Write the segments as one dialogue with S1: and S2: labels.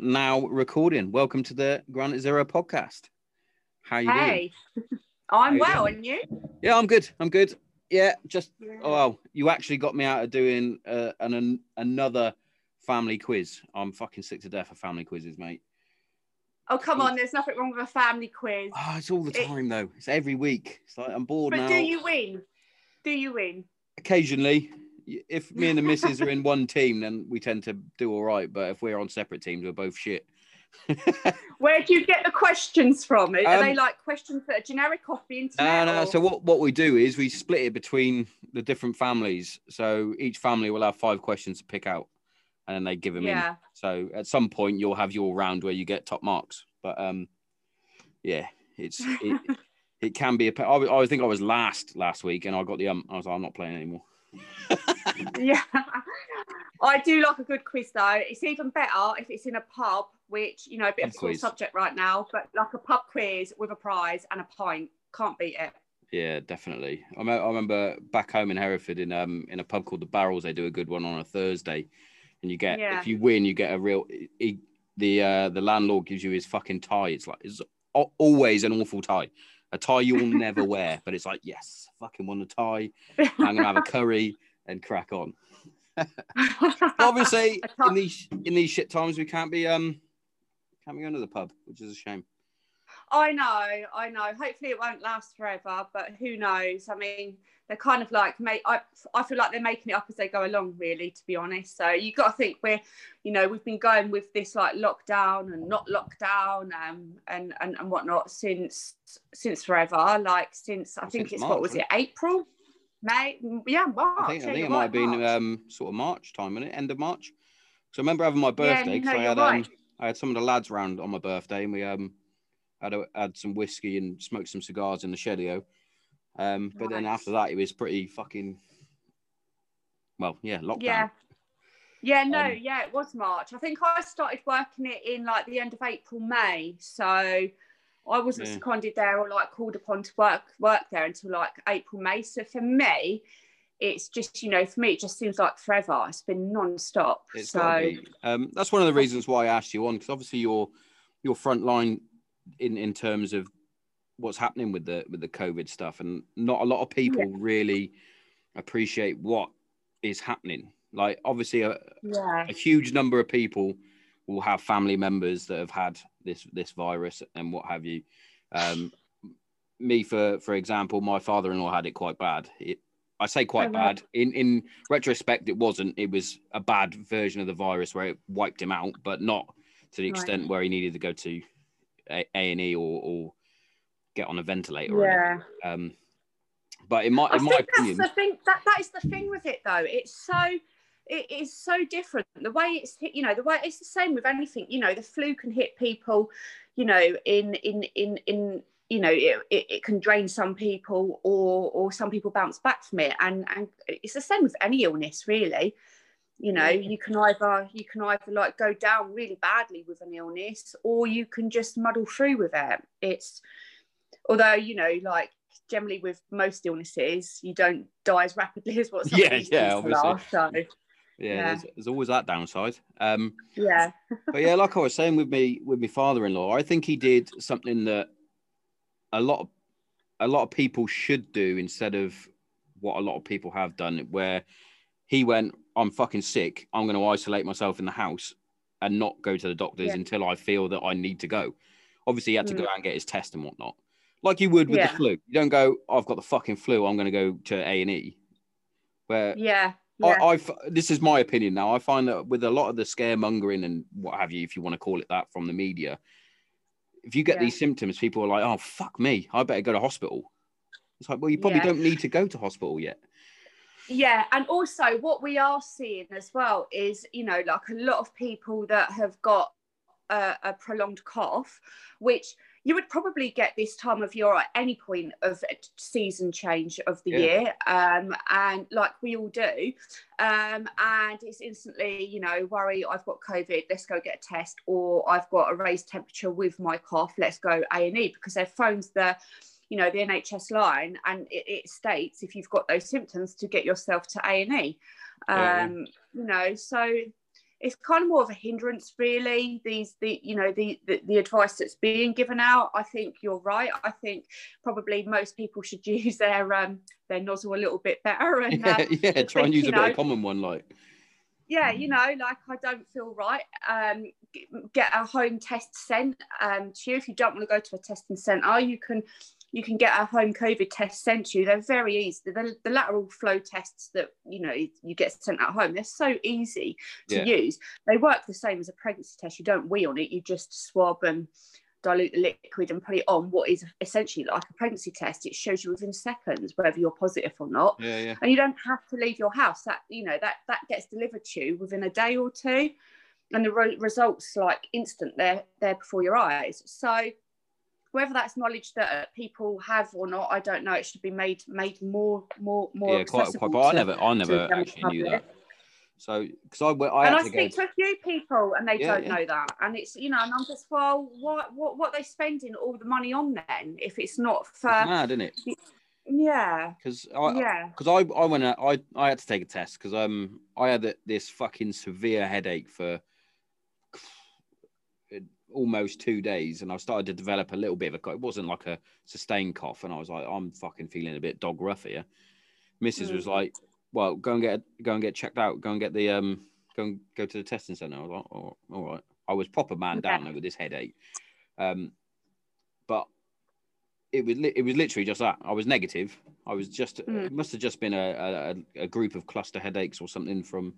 S1: are now recording. Welcome to the Granite Zero podcast. How you doing?
S2: Hey, I'm
S1: you
S2: well,
S1: doing?
S2: and you?
S1: Yeah, I'm good. I'm good. Yeah, just
S2: Yeah.
S1: oh, well, you actually got me out of doing uh, an, an another family quiz. I'm fucking sick to death of family quizzes, mate.
S2: Oh, come on, there's nothing wrong with a family quiz.
S1: Oh, it's all the
S2: It-
S1: time though. It's every week. It's like I'm bored
S2: But
S1: now.
S2: do you win? Do you win?
S1: Occasionally, if me and the missus are in one team, then we tend to do all right. But if we're on separate teams, we're both shit.
S2: Where do you get the questions from? Are
S1: Um,
S2: they like questions that are generic off the internet?
S1: No, no.
S2: or-
S1: So what, what we do is we split it between the different families. So each family will have five questions to pick out, and then they give them in. So at some point you'll have your round where you get top marks. But um, yeah, it's it, it can be a. I, I think I was last last week, and I got the um. I was like, I'm not playing anymore.
S2: yeah. I do like a good quiz though. It's even better if it's in a pub, which you know, a bit
S1: Pub
S2: of a
S1: quiz.
S2: subject right now, but like a pub quiz with a prize and a pint. Can't beat it.
S1: Yeah, definitely. I, me- I remember back home in Hereford in um in a pub called the Barrels. They do a good one on a Thursday, and you get
S2: Yeah.
S1: if you win, you get a real. He, the uh, the landlord gives you his fucking tie. It's like it's always an awful tie, a tie you will never wear. But it's like yes, fucking won the tie. I'm gonna have a curry and crack on. Obviously, in these in these shit times, we can't be um can't be going to the pub, which is a shame.
S2: I know, I know. Hopefully, it won't last forever, but who knows? I mean, they're kind of like, make. I, I feel like they're making it up as they go along, really, to be honest. So you got to think we're, you know, we've been going with this like lockdown and not lockdown, um, and and and whatnot since since forever. Like since I
S1: Well,
S2: think
S1: since
S2: it's
S1: March,
S2: what was it, April, May? Yeah, March.
S1: I think, I think it might have been um, sort of March time, wasn't it? End of March. So I remember having my birthday because
S2: no,
S1: I had
S2: right.
S1: um, I had some of the lads round on my birthday, and we um had a, had some whiskey and smoked some cigars in the shedio. Um, but then after that, it was pretty fucking. Well, yeah, lockdown.
S2: Yeah. Yeah, no,
S1: Um,
S2: yeah, it was March. I think I started working it in like the end of April, May. So I wasn't
S1: Yeah.
S2: seconded there or like called upon to work work there until like April, May. So for me, it's just, you know, for me it just seems like forever. It's been non-stop.
S1: It's
S2: so.
S1: Um, that's one of the reasons why I asked you on because obviously you're you're front line in in terms of what's happening with the with the COVID stuff, and not a lot of people really appreciate what is happening. Like obviously a,
S2: yeah.
S1: a huge number of people will have family members that have had this this virus and what have you. Um, me, for for example, my father-in-law had it quite bad. It, I say quite
S2: Oh,
S1: bad. In in retrospect, it wasn't. It was a bad version of the virus where it wiped him out, but not to the
S2: Right.
S1: extent where he needed to go to A and E or, or get on a ventilator.
S2: Yeah.
S1: Um, but in my
S2: I
S1: in my
S2: think
S1: opinion,
S2: that's the thing. That that is the thing with it, though. It's so it is so different. The way it's hit, you know, the way it's the same with anything. You know, the flu can hit people, you know, in in in in you know, it, it, it can drain some people, or or some people bounce back from it, and and it's the same with any illness, really. You know, you can either you can either like go down really badly with an illness, or you can just muddle through with it. It's although you know, like generally with most illnesses, you don't die as rapidly as what some
S1: Yeah, yeah, obviously.
S2: are. So
S1: yeah,
S2: yeah.
S1: There's, there's always that downside. Um,
S2: yeah,
S1: but yeah, like I was saying with me with my father-in-law, I think he did something that a lot of a lot of people should do instead of what a lot of people have done, where he went, "I'm fucking sick. I'm going to isolate myself in the house and not go to the doctors
S2: Yeah.
S1: until I feel that I need to go." Obviously, he had to go
S2: Mm.
S1: out and get his test and whatnot, like you would with
S2: Yeah.
S1: the flu. You don't go, "I've got the fucking flu. I'm going to go to A and E." Where
S2: yeah, yeah.
S1: I, I this is my opinion now. I find that with a lot of the scaremongering and what have you, if you want to call it that, from the media, if you get
S2: Yeah.
S1: these symptoms, people are like, "Oh fuck me, I better go to hospital." It's like, well, you probably don't need to go to hospital yet.
S2: Yeah, and also what we are seeing as well is, you know, like a lot of people that have got a, a prolonged cough, which you would probably get this time of year at any point of a season change of the
S1: Yeah.
S2: year, um, and like we all do, um, and it's instantly, you know, worry I've got COVID, let's go get a test, or I've got a raised temperature with my cough, let's go A and E because they've phoned the you know the NHS line, and it, it states if you've got those symptoms to get yourself to A and E. Um, you know, so it's kind of more of a hindrance really these the you know the, the, the advice that's being given out. I think you're right. I think probably most people should use their um their nozzle a little bit better and
S1: yeah,
S2: uh,
S1: yeah try and use a bit
S2: know,
S1: of common one like
S2: yeah you know like i don't feel right um get a home test sent um to you. If you don't want to go to a testing center you can you can get a home covid test sent to you. They're very easy. The, the lateral flow tests that you know you get sent at home they're so easy to
S1: Yeah.
S2: use. They work the same as a pregnancy test. You don't wee on it. You just swab and dilute the liquid and put it on what is essentially like a pregnancy test. It shows you within seconds whether you're positive or not.
S1: Yeah yeah.
S2: And you don't have to leave your house. That you know that that gets delivered to you within a day or two. And the re- results like instant. They're there before your eyes. So whether that's knowledge that people have or not i don't know. It should be made made more more more
S1: yeah quite quite but i never i never actually knew that. So because i went- i
S2: and I
S1: to go
S2: speak to a few people and they
S1: Yeah,
S2: don't
S1: yeah.
S2: know that. And it's, you know, and I'm just, well, what, what, what they spending all the money on then if it's not for,
S1: it's mad isn't it?
S2: yeah,
S1: because i
S2: yeah,
S1: because I, I went out, I I had to take a test because um I had this fucking severe headache for almost two days, and I started to develop a little bit of a cough. It wasn't like a sustained cough, and I was like, I'm fucking feeling a bit dog rough here. Mrs.
S2: Mm.
S1: was like, Well, go and get go and get checked out. Go and get the um go and go to the testing center. I was like, oh, all right. I was proper man down
S2: Okay.
S1: though with this headache, um, but it was li- it was literally just that. I was negative. I was just
S2: Mm.
S1: it must have just been a, a, a group of cluster headaches or something from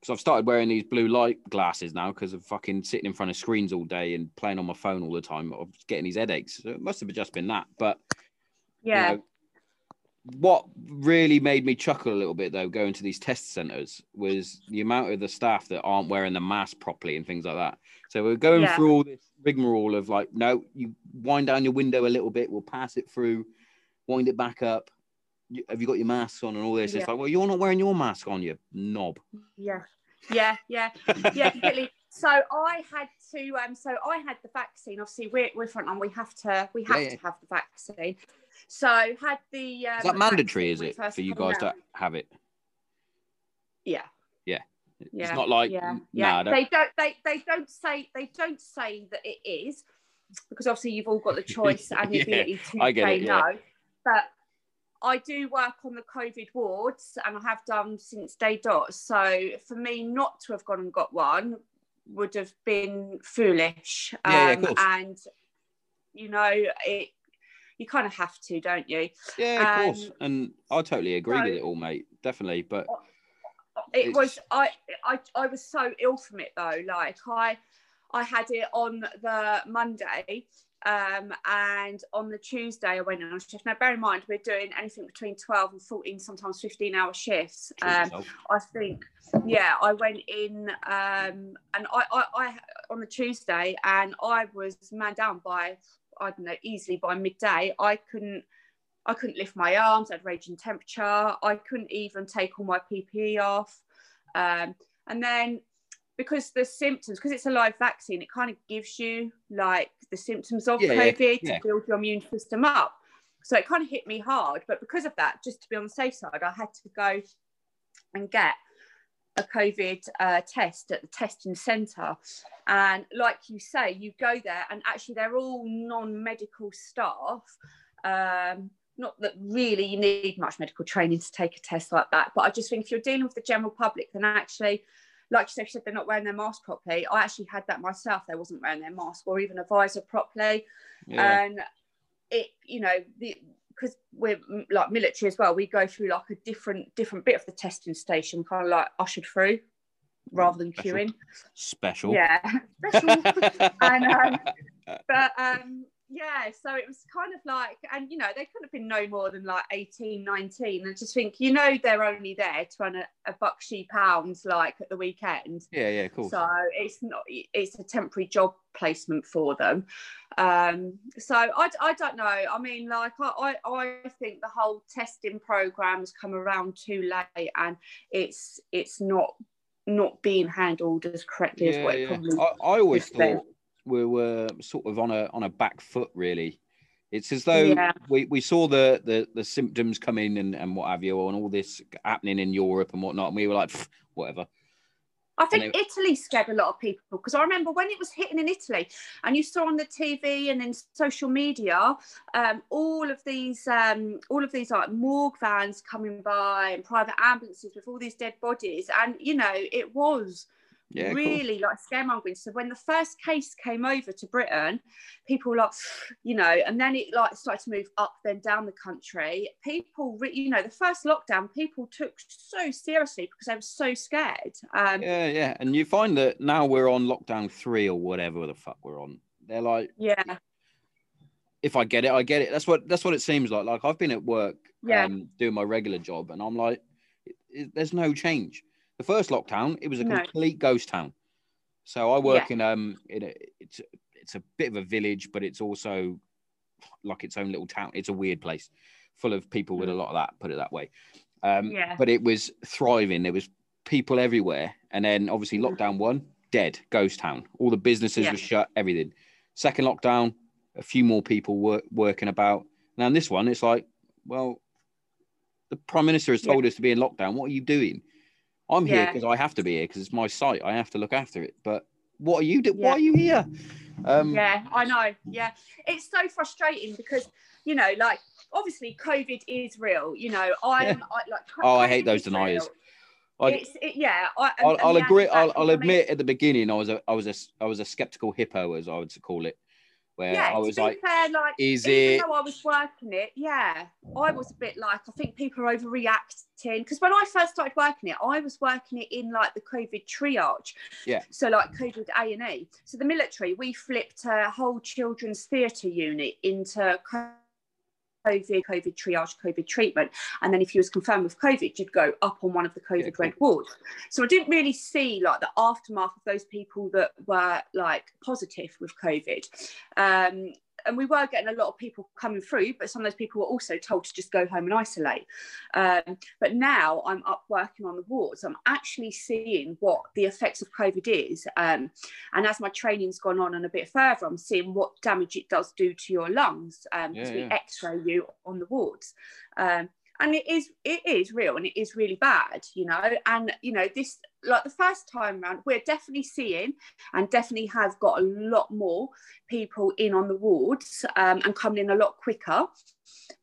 S1: because I've started wearing these blue light glasses now because of fucking sitting in front of screens all day and playing on my phone all the time. I'm getting these headaches. So it must have just been that. But you
S2: yeah,
S1: know, what really made me chuckle a little bit though, going to these test centers, was the amount of the staff that aren't wearing the mask properly and things like that. So we're going
S2: Yeah.
S1: through all this rigmarole of like, no, you wind down your window a little bit, we'll pass it through, wind it back up. Have you got your mask on and all this? It's like, well, you're not wearing your mask on, you knob.
S2: yeah, yeah, yeah, yeah, completely. So I had to, um, so I had the vaccine. Obviously, we're we're front frontline. We have to, we have
S1: Yeah, yeah.
S2: to have the vaccine. So had the. Um,
S1: Is that mandatory? Is it for you guys to have it?
S2: Yeah.
S1: Yeah.
S2: Yeah.
S1: It's not like
S2: yeah, yeah.
S1: nah, don't-
S2: they don't. They they don't say they don't say that it is because obviously you've all got the choice and the
S1: Yeah,
S2: ability to
S1: I get
S2: say
S1: it, yeah.
S2: no. But I do work on the COVID wards and I have done since day dot. So for me not to have gone and got one would have been foolish.
S1: Yeah, of
S2: Um,
S1: course.
S2: and you know it. You kind of have to, don't you?
S1: Yeah, of course.
S2: Um,
S1: And I totally agree
S2: so-
S1: with it all, mate. Definitely. But
S2: it
S1: It's-
S2: was I, I I was so ill from it though like i i had it on the monday um and on the tuesday i went on a shift now bear in mind we're doing anything between 12 and 14 sometimes 15 hour shifts. Um i think yeah i went in um and I, I i on the tuesday and i was man down by i don't know easily by midday. I couldn't I couldn't lift my arms, I had raging temperature, I couldn't even take all my PPE off. Um, and then because the symptoms, because it's a live vaccine, it kind of gives you like the symptoms of
S1: Yeah, yeah,
S2: COVID
S1: yeah.
S2: to build your immune system up. So it kind of hit me hard. But because of that, just to be on the safe side, I had to go and get a COVID uh, test at the testing centre. And like you say, you go there, and actually, they're all non medical staff. Um, not that really you need much medical training to take a test like that, but I just think if you're dealing with the general public, then actually, like you said, they're not wearing their mask properly. I actually had that myself. They wasn't wearing their mask or even a visor properly
S1: Yeah.
S2: and it you know because we're like military as well we go through like a different different bit of the testing station kind of like ushered through rather than
S1: Special.
S2: queuing
S1: Special.
S2: yeah special and um, but um yeah so it was kind of like and you know they could have been no more than like 18 19 and just think you know they're only there to earn a, a buck she pounds like at the weekend.
S1: Yeah, yeah, cool.
S2: so it's not it's a temporary job placement for them. Um so i, I don't know. I mean like I, I i think the whole testing program has come around too late and it's it's not not being handled as correctly as
S1: yeah,
S2: what it probably
S1: I, I always
S2: thought be.
S1: We were sort of on a on a back foot, really. It's as though
S2: Yeah.
S1: we, we saw the, the the symptoms come in and, and what have you, and all this happening in Europe and whatnot, and we were like, whatever.
S2: I think Italy scared a lot of people because I remember when it was hitting in Italy, and you saw on the TV and in social media, um, all of these, um, all of these like morgue vans coming by and private ambulances with all these dead bodies, and you know it was
S1: Yeah,
S2: really like scaremongering. So when the first case came over to Britain, people were like, you know, and then it like started to move up, then down the country. People, re- you know, the first lockdown, people took so seriously because they were so scared. Um,
S1: Yeah, yeah. And you find that now we're on lockdown three or whatever the fuck we're on. They're like,
S2: yeah,
S1: if I get it, I get it. That's what that's what it seems like. Like I've been at work
S2: Yeah.
S1: um, doing my regular job, and I'm like, it, it- there's no change. The first lockdown, it was a
S2: No.
S1: complete ghost town. So I work in um in a it's it's a bit of a village, but it's also like its own little town. It's a weird place, full of people with a lot of that. Put it that way. Um,
S2: Yeah.
S1: But it was thriving. There was people everywhere, and then obviously
S2: Mm.
S1: lockdown one, dead, ghost town. All the businesses
S2: Yeah.
S1: were shut. Everything. Second lockdown, a few more people were working about. Now in this one, it's like, well, the prime minister has
S2: Yeah.
S1: told us to be in lockdown. What are you doing? I'm here because I have to be here because it's my site. I have to look after it. But what are you doing?
S2: Yeah.
S1: Why are you here? Um,
S2: yeah, I know. Yeah, it's so frustrating because you know, like obviously COVID is real. You know, I'm I, like.
S1: Oh, I hate those deniers.
S2: It's it, yeah. I.
S1: I'll I'll agree. I'll, I'll admit at the beginning, I was a, I was a, I was a skeptical hippo, as I would call it, where
S2: yeah,
S1: I was like,
S2: fair, like
S1: is
S2: even
S1: it?
S2: though I was working it, yeah, I was a bit like I think people are overreacting because when I first started working it, I was working it in like the COVID triage,
S1: Yeah.
S2: So like COVID A and E. So the military, we flipped a whole children's theatre unit into COVID, COVID triage, COVID treatment, and then if you was confirmed with COVID, you'd go up on one of the COVID
S1: cool.
S2: red wards. So I didn't really see like the aftermath of those people that were like positive with COVID. Um, and we were getting a lot of people coming through, but some of those people were also told to just go home and isolate. Um, but now I'm up working on the wards. I'm actually seeing what the effects of COVID is. Um, and as my training's gone on and a bit further, I'm seeing what damage it does do to your lungs because
S1: Yeah,
S2: we
S1: yeah.
S2: x-ray you on the wards. Um, and it is it is real and it is really bad you know? And you know this like the first time round we're definitely seeing and definitely have got a lot more people in on the wards um, and coming in a lot quicker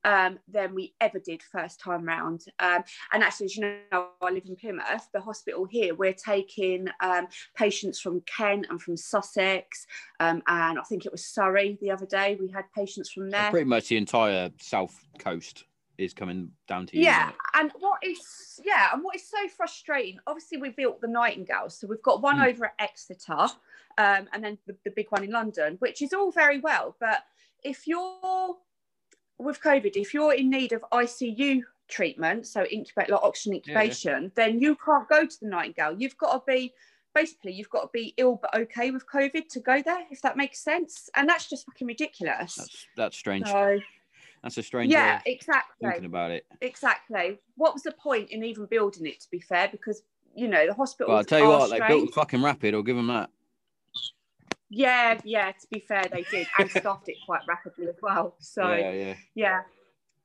S2: um, than we ever did first time round. Um, and actually as you know i live in plymouth the hospital here we're taking um, patients from kent and from sussex um, and i think it was surrey the other day we had patients from there.
S1: Pretty much the entire south coast is coming down to you.
S2: yeah and what is yeah and what is so frustrating obviously we built the nightingale so we've got one
S1: Mm.
S2: over at exeter um, and then the, the big one in london which is all very well but if you're with covid if you're in need of icu treatment so incubate like oxygen
S1: yeah.
S2: incubation then you can't go to the nightingale you've got to be basically you've got to be ill but okay with covid to go there if that makes sense and that's just fucking ridiculous
S1: That's that's strange.
S2: so
S1: That's a strange
S2: yeah exactly
S1: thinking about it.
S2: Exactly. What was the point in even building it? To be fair, because you know the hospitals.
S1: Well, I'll tell you what, they
S2: strange.
S1: built fucking rapid. I'll give them that.
S2: Yeah, yeah. To be fair, they did and staffed it quite rapidly as well. So yeah.
S1: yeah, yeah.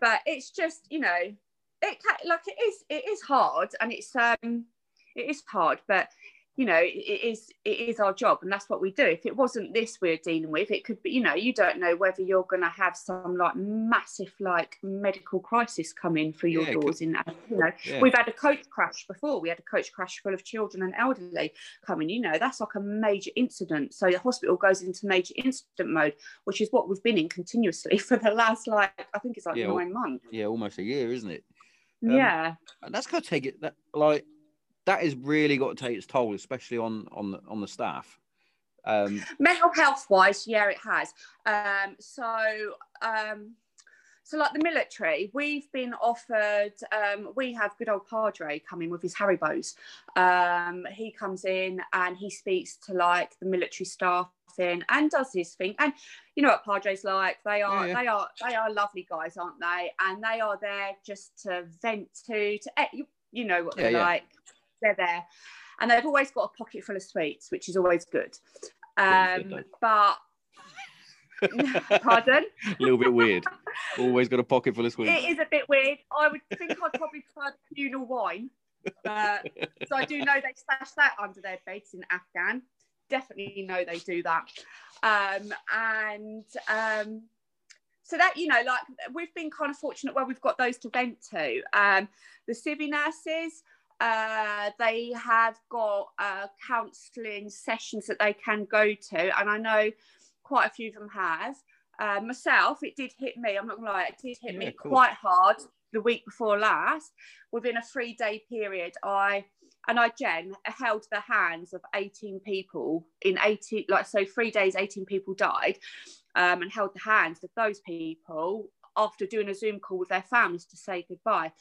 S2: but it's just you know it like it is it is hard and it's um it is hard, but you know it is it is our job and that's what we do if it wasn't this we're dealing with it could be you know you don't know whether you're going to have some like massive like medical crisis come in for your
S1: Yeah,
S2: doors in you know
S1: yeah.
S2: We've had a coach crash before. We had a coach crash full of children and elderly coming. You know, that's like a major incident. So the hospital goes into major incident mode, which is what we've been in continuously for the last like I think it's like
S1: Yeah,
S2: nine months.
S1: yeah, almost a year, isn't it? Um,
S2: yeah,
S1: And that's to take it. That like that has really got to take its toll, especially on on the on the staff. Um,
S2: mental health wise, yeah, it has. Um, so. Um, so, like the military, we've been offered. Um, we have good old Padre coming with his Haribos. Um, he comes in and he speaks to like the military staff in and does his thing. And you know what Padres like? They are,
S1: Yeah, yeah.
S2: they are, they are lovely guys, aren't they? And they are there just to vent to, to eh, you, you know what they're
S1: yeah.
S2: like. They're there, and they've always got a pocket full of sweets, which is always good. Um, but pardon.
S1: a little bit weird. Always got a pocket full of sweets.
S2: It is a bit weird. I would think I'd probably prefer the communal wine. Uh, so I do know they stash that under their beds in Afghan. Definitely know they do that. Um, and um, so that you know, like we've been kind of fortunate where we've got those to vent to. Um, the civvy nurses, uh, they have got uh, counselling sessions that they can go to, and I know quite a few of them have. Uh, myself, it did hit me. I'm not gonna lie, it did hit
S1: Yeah,
S2: me quite hard the week before last. Within a three day period, I and I, Jen, held the hands of 18 people in 18, like so, three days, 18 people died, um, and held the hands of those people after doing a Zoom call with their families to say goodbye.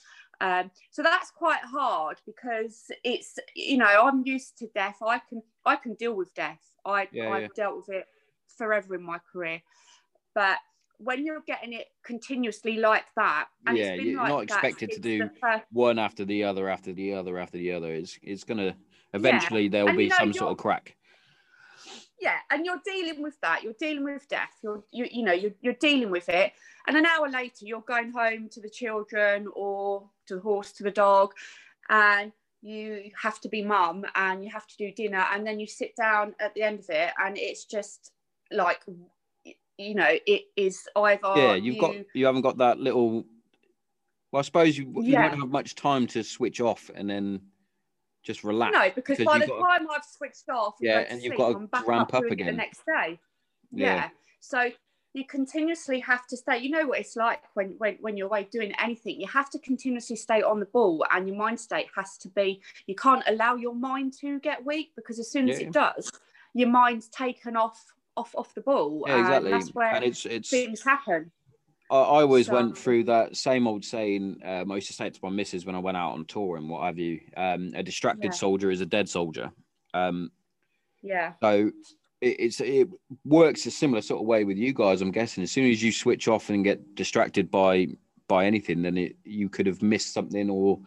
S2: Um, so that's quite hard because it's, you know, I'm used to death. I can, I can deal with death. I,
S1: Yeah,
S2: I've
S1: yeah.
S2: dealt with it forever in my career, but when you're getting it continuously like that, and
S1: Yeah,
S2: it's been
S1: you're
S2: like
S1: not expected to do
S2: first
S1: One after the other, after the other, after the other. It's it's gonna eventually there'll
S2: And
S1: be
S2: you know,
S1: some sort of crack.
S2: yeah and you're dealing with that you're dealing with death you're you, you know you're, you're dealing with it and an hour later you're going home to the children or to the horse to the dog and you have to be mum and you have to do dinner and then you sit down at the end of it and it's just like you know it is either
S1: yeah, you've got
S2: you-
S1: you haven't got that little. Well, I suppose you you
S2: Yeah.
S1: won't have much time to switch off and then just relax.
S2: no because,
S1: because
S2: by the time I've switched off
S1: Yeah, and you've got to ramp up
S2: it
S1: again.
S2: the next day
S1: Yeah.
S2: yeah. So you continuously have to stay. You know what it's like when, when when you're away doing anything. You have to continuously stay on the ball, and your mind state has to be. You can't allow your mind to get weak because as soon as
S1: Yeah.
S2: it does, your mind's taken off off off the ball.
S1: Yeah, exactly.
S2: And that's where
S1: and it's it's
S2: things happen.
S1: I, I always went through that same old saying. Um, I used to say it to my missus when I went out on tour and what have you. Um, a distracted
S2: Yeah.
S1: soldier is a dead soldier. Um,
S2: Yeah.
S1: so it, it's it works a similar sort of way with you guys. I'm guessing as soon as you switch off and get distracted by by anything, then it you could have missed something or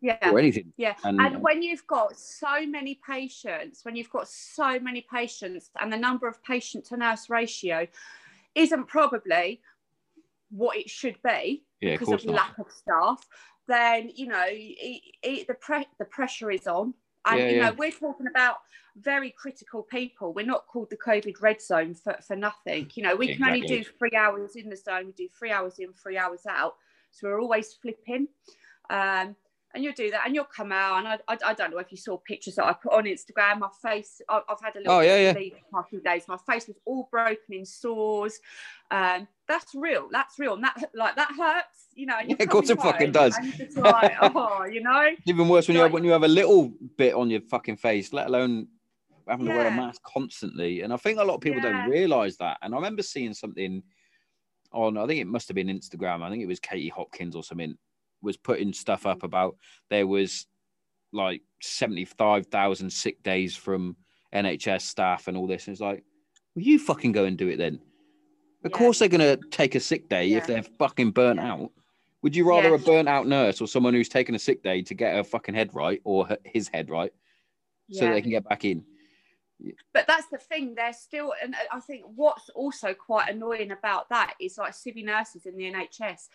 S2: Yeah.
S1: or anything.
S2: Yeah,
S1: And,
S2: and when you've got so many patients, when you've got so many patients, and the number of patient to nurse ratio isn't probably what it should be
S1: yeah,
S2: because
S1: course
S2: of lack of staff, then you know it, it, the pre- the pressure is on, and
S1: Yeah,
S2: you know
S1: yeah.
S2: we're talking about very critical people. We're not called the COVID red zone for, for nothing. You know we can only do three hours in the zone. We do three hours in, three hours out. So we're always flipping. Um, and you'll do that and you'll come out and I, I, I don't know if you saw pictures that I put on Instagram my face I, I've had a little
S1: Oh,
S2: bit
S1: yeah,
S2: of
S1: yeah.
S2: bleed the past few days my face was all broken in sores um that's real that's real and that like that hurts you know
S1: Yeah, of course it fucking does.
S2: like oh you know
S1: Even worse when you have,
S2: Like-
S1: when you have a little bit on your fucking face, let alone having to wear a mask constantly. And I think a lot of people
S2: Yeah.
S1: don't realize that. And I remember seeing something on, I think it must have been Instagram. I think it was Katie Hopkins or something was putting stuff up about there was like 75,000 sick days from NHS staff and all this. And it's like, well, you fucking go and do it then. Of
S2: Yeah.
S1: course they're going to take a sick day if they're fucking burnt
S2: Yeah.
S1: out. Would you rather
S2: Yeah.
S1: a burnt out nurse or someone who's taken a sick day to get her fucking head right or her, his head right so
S2: Yeah.
S1: they can get back in?
S2: but that's the thing they're still and i think what's also quite annoying about that is like civvy nurses in the nhs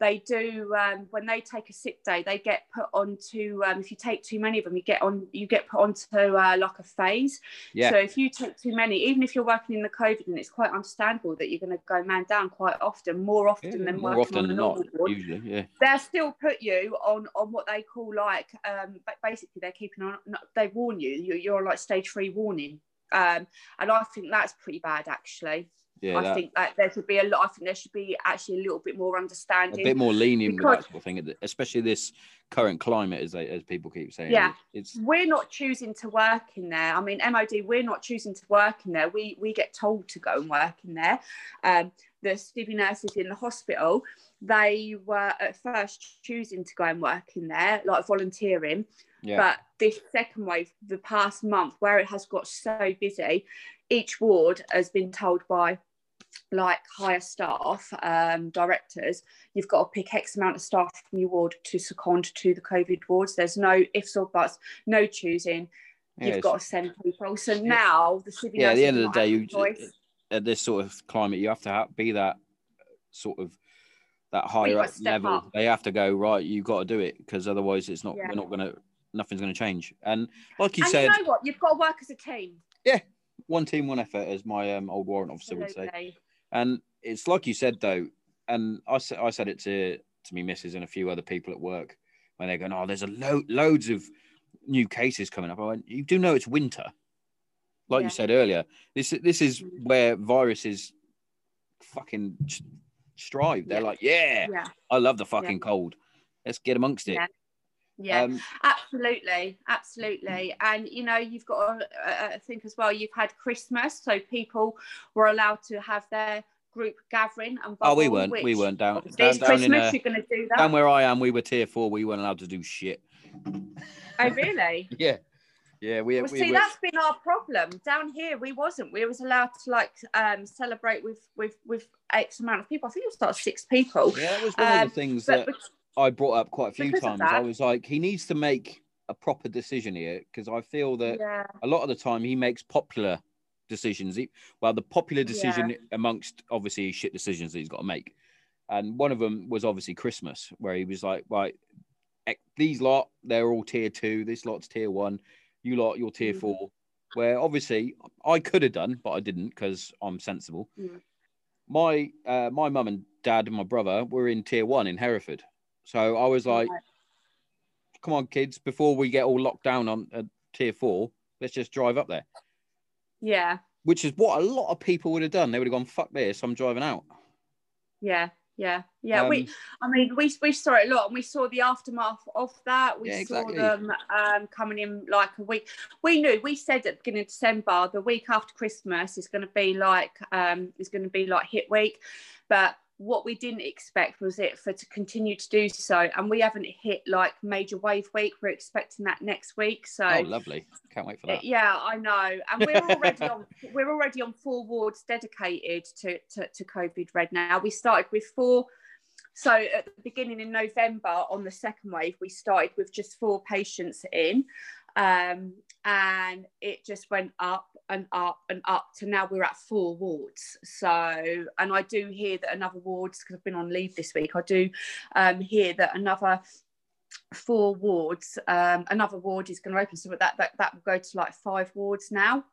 S2: they do um, when they take a sick day they get put onto um, if you take too many of them you get on you get put onto uh, like a phase
S1: Yeah.
S2: so if you take too many even if you're working in the covid and it's quite understandable that you're going to go man down quite often more often
S1: Yeah,
S2: than
S1: more
S2: working
S1: often
S2: on
S1: than
S2: normal
S1: not,
S2: ward
S1: usually. Yeah.
S2: they'll still put you on on what they call like um basically they're keeping on they warn you you're, you're on like stage three warning um and i think that's pretty bad actually
S1: Yeah.
S2: i
S1: that-
S2: think that there should be a lot i think there should be actually a little bit more understanding, a
S1: bit more lenient with that sort of thing, especially this current climate, as they, as people keep saying.
S2: Yeah.
S1: It's
S2: we're not choosing to work in there i mean mod we're not choosing to work in there we we get told to go and work in there um the civvy nurses in the hospital they were at first choosing to go and work in there like volunteering
S1: yeah.
S2: But this second wave, the past month, where it has got so busy, each ward has been told by like higher staff, um, directors, you've got to pick X amount of staff from your ward to second to the COVID wards. There's no ifs or buts, no choosing. You've
S1: it's-
S2: got to send people. So now the civvy
S1: yeah, at the end of the day, you at this sort of climate, you have to ha- be that sort of that higher up level,
S2: up.
S1: they have to go right. You've got to do it because otherwise, it's not.
S2: Yeah.
S1: We're not gonna. Nothing's gonna change. And like you
S2: and
S1: said,
S2: you know what? You've got to work as a team.
S1: One team, one effort, as my um, old warrant officer would say. And it's like you said though, and I said I said it to to me missus and a few other people at work when they're going, oh, there's a lo- loads of new cases coming up. I went, you do know it's winter, like
S2: Yeah.
S1: you said earlier. This this is
S2: Mm.
S1: where viruses fucking strive. They're
S2: Yeah.
S1: like, yeah,
S2: Yeah.
S1: I love the fucking cold. Let's get amongst it.
S2: Yeah.
S1: Um,
S2: Absolutely, absolutely, and you know you've got to uh, think as well. You've had Christmas, so people were allowed to have their group gathering and
S1: oh, we weren't. We weren't down down, down in
S2: Christmas.
S1: uh,
S2: you're going to do that.
S1: down where I am. We were tier four. We weren't allowed to do shit.
S2: oh, really?
S1: Yeah, yeah. We,
S2: Well,
S1: we
S2: see,
S1: were-
S2: that's been our problem down here. We wasn't. We was allowed to like um celebrate with with with X amount of people. I think it was like six people.
S1: Yeah, that was one of
S2: Um,
S1: the things
S2: But,
S1: that I brought up quite a few
S2: because
S1: times. I was like, he needs to make a proper decision here because I feel that
S2: yeah,
S1: a lot of the time he makes popular decisions. He, well, the popular decision amongst obviously shit decisions that he's got to make, and one of them was obviously Christmas, where he was like, right, these lot they're all tier two, this lot's tier one, you lot you're tier
S2: Mhm.
S1: four. Where obviously I could have done, but I didn't because I'm sensible.
S2: Mm.
S1: My uh, my mum and dad and my brother were in tier one in Hereford, so I was like,
S2: Right.
S1: come on, kids, before we get all locked down on uh, tier four, let's just drive up there.
S2: yeah,
S1: Which is what a lot of people would have done. They would have gone, fuck this, I'm driving out.
S2: yeah, yeah, yeah. we
S1: Um,
S2: I mean, we, we saw it a lot and we saw the aftermath of that. We
S1: Yeah,
S2: saw them um, coming in like a week. We knew, we said at the beginning of December, the week after Christmas is going to be like, um, is going to be like hit week. But what we didn't expect was it for to continue to do so. And we haven't hit like major wave week. We're expecting that next week. So
S1: oh, lovely. Can't wait for that.
S2: yeah, I know, and we're already on we're already on four wards dedicated to, to to COVID red now. We started with four. So at the beginning in November, on the second wave, we started with just four patients in, um, and it just went up and up and up to now we're at four wards. So, and I do hear that another wards because I've been on leave this week. I do um, hear that another four wards. Um, another ward is going to open, so that that that will go to like five wards now.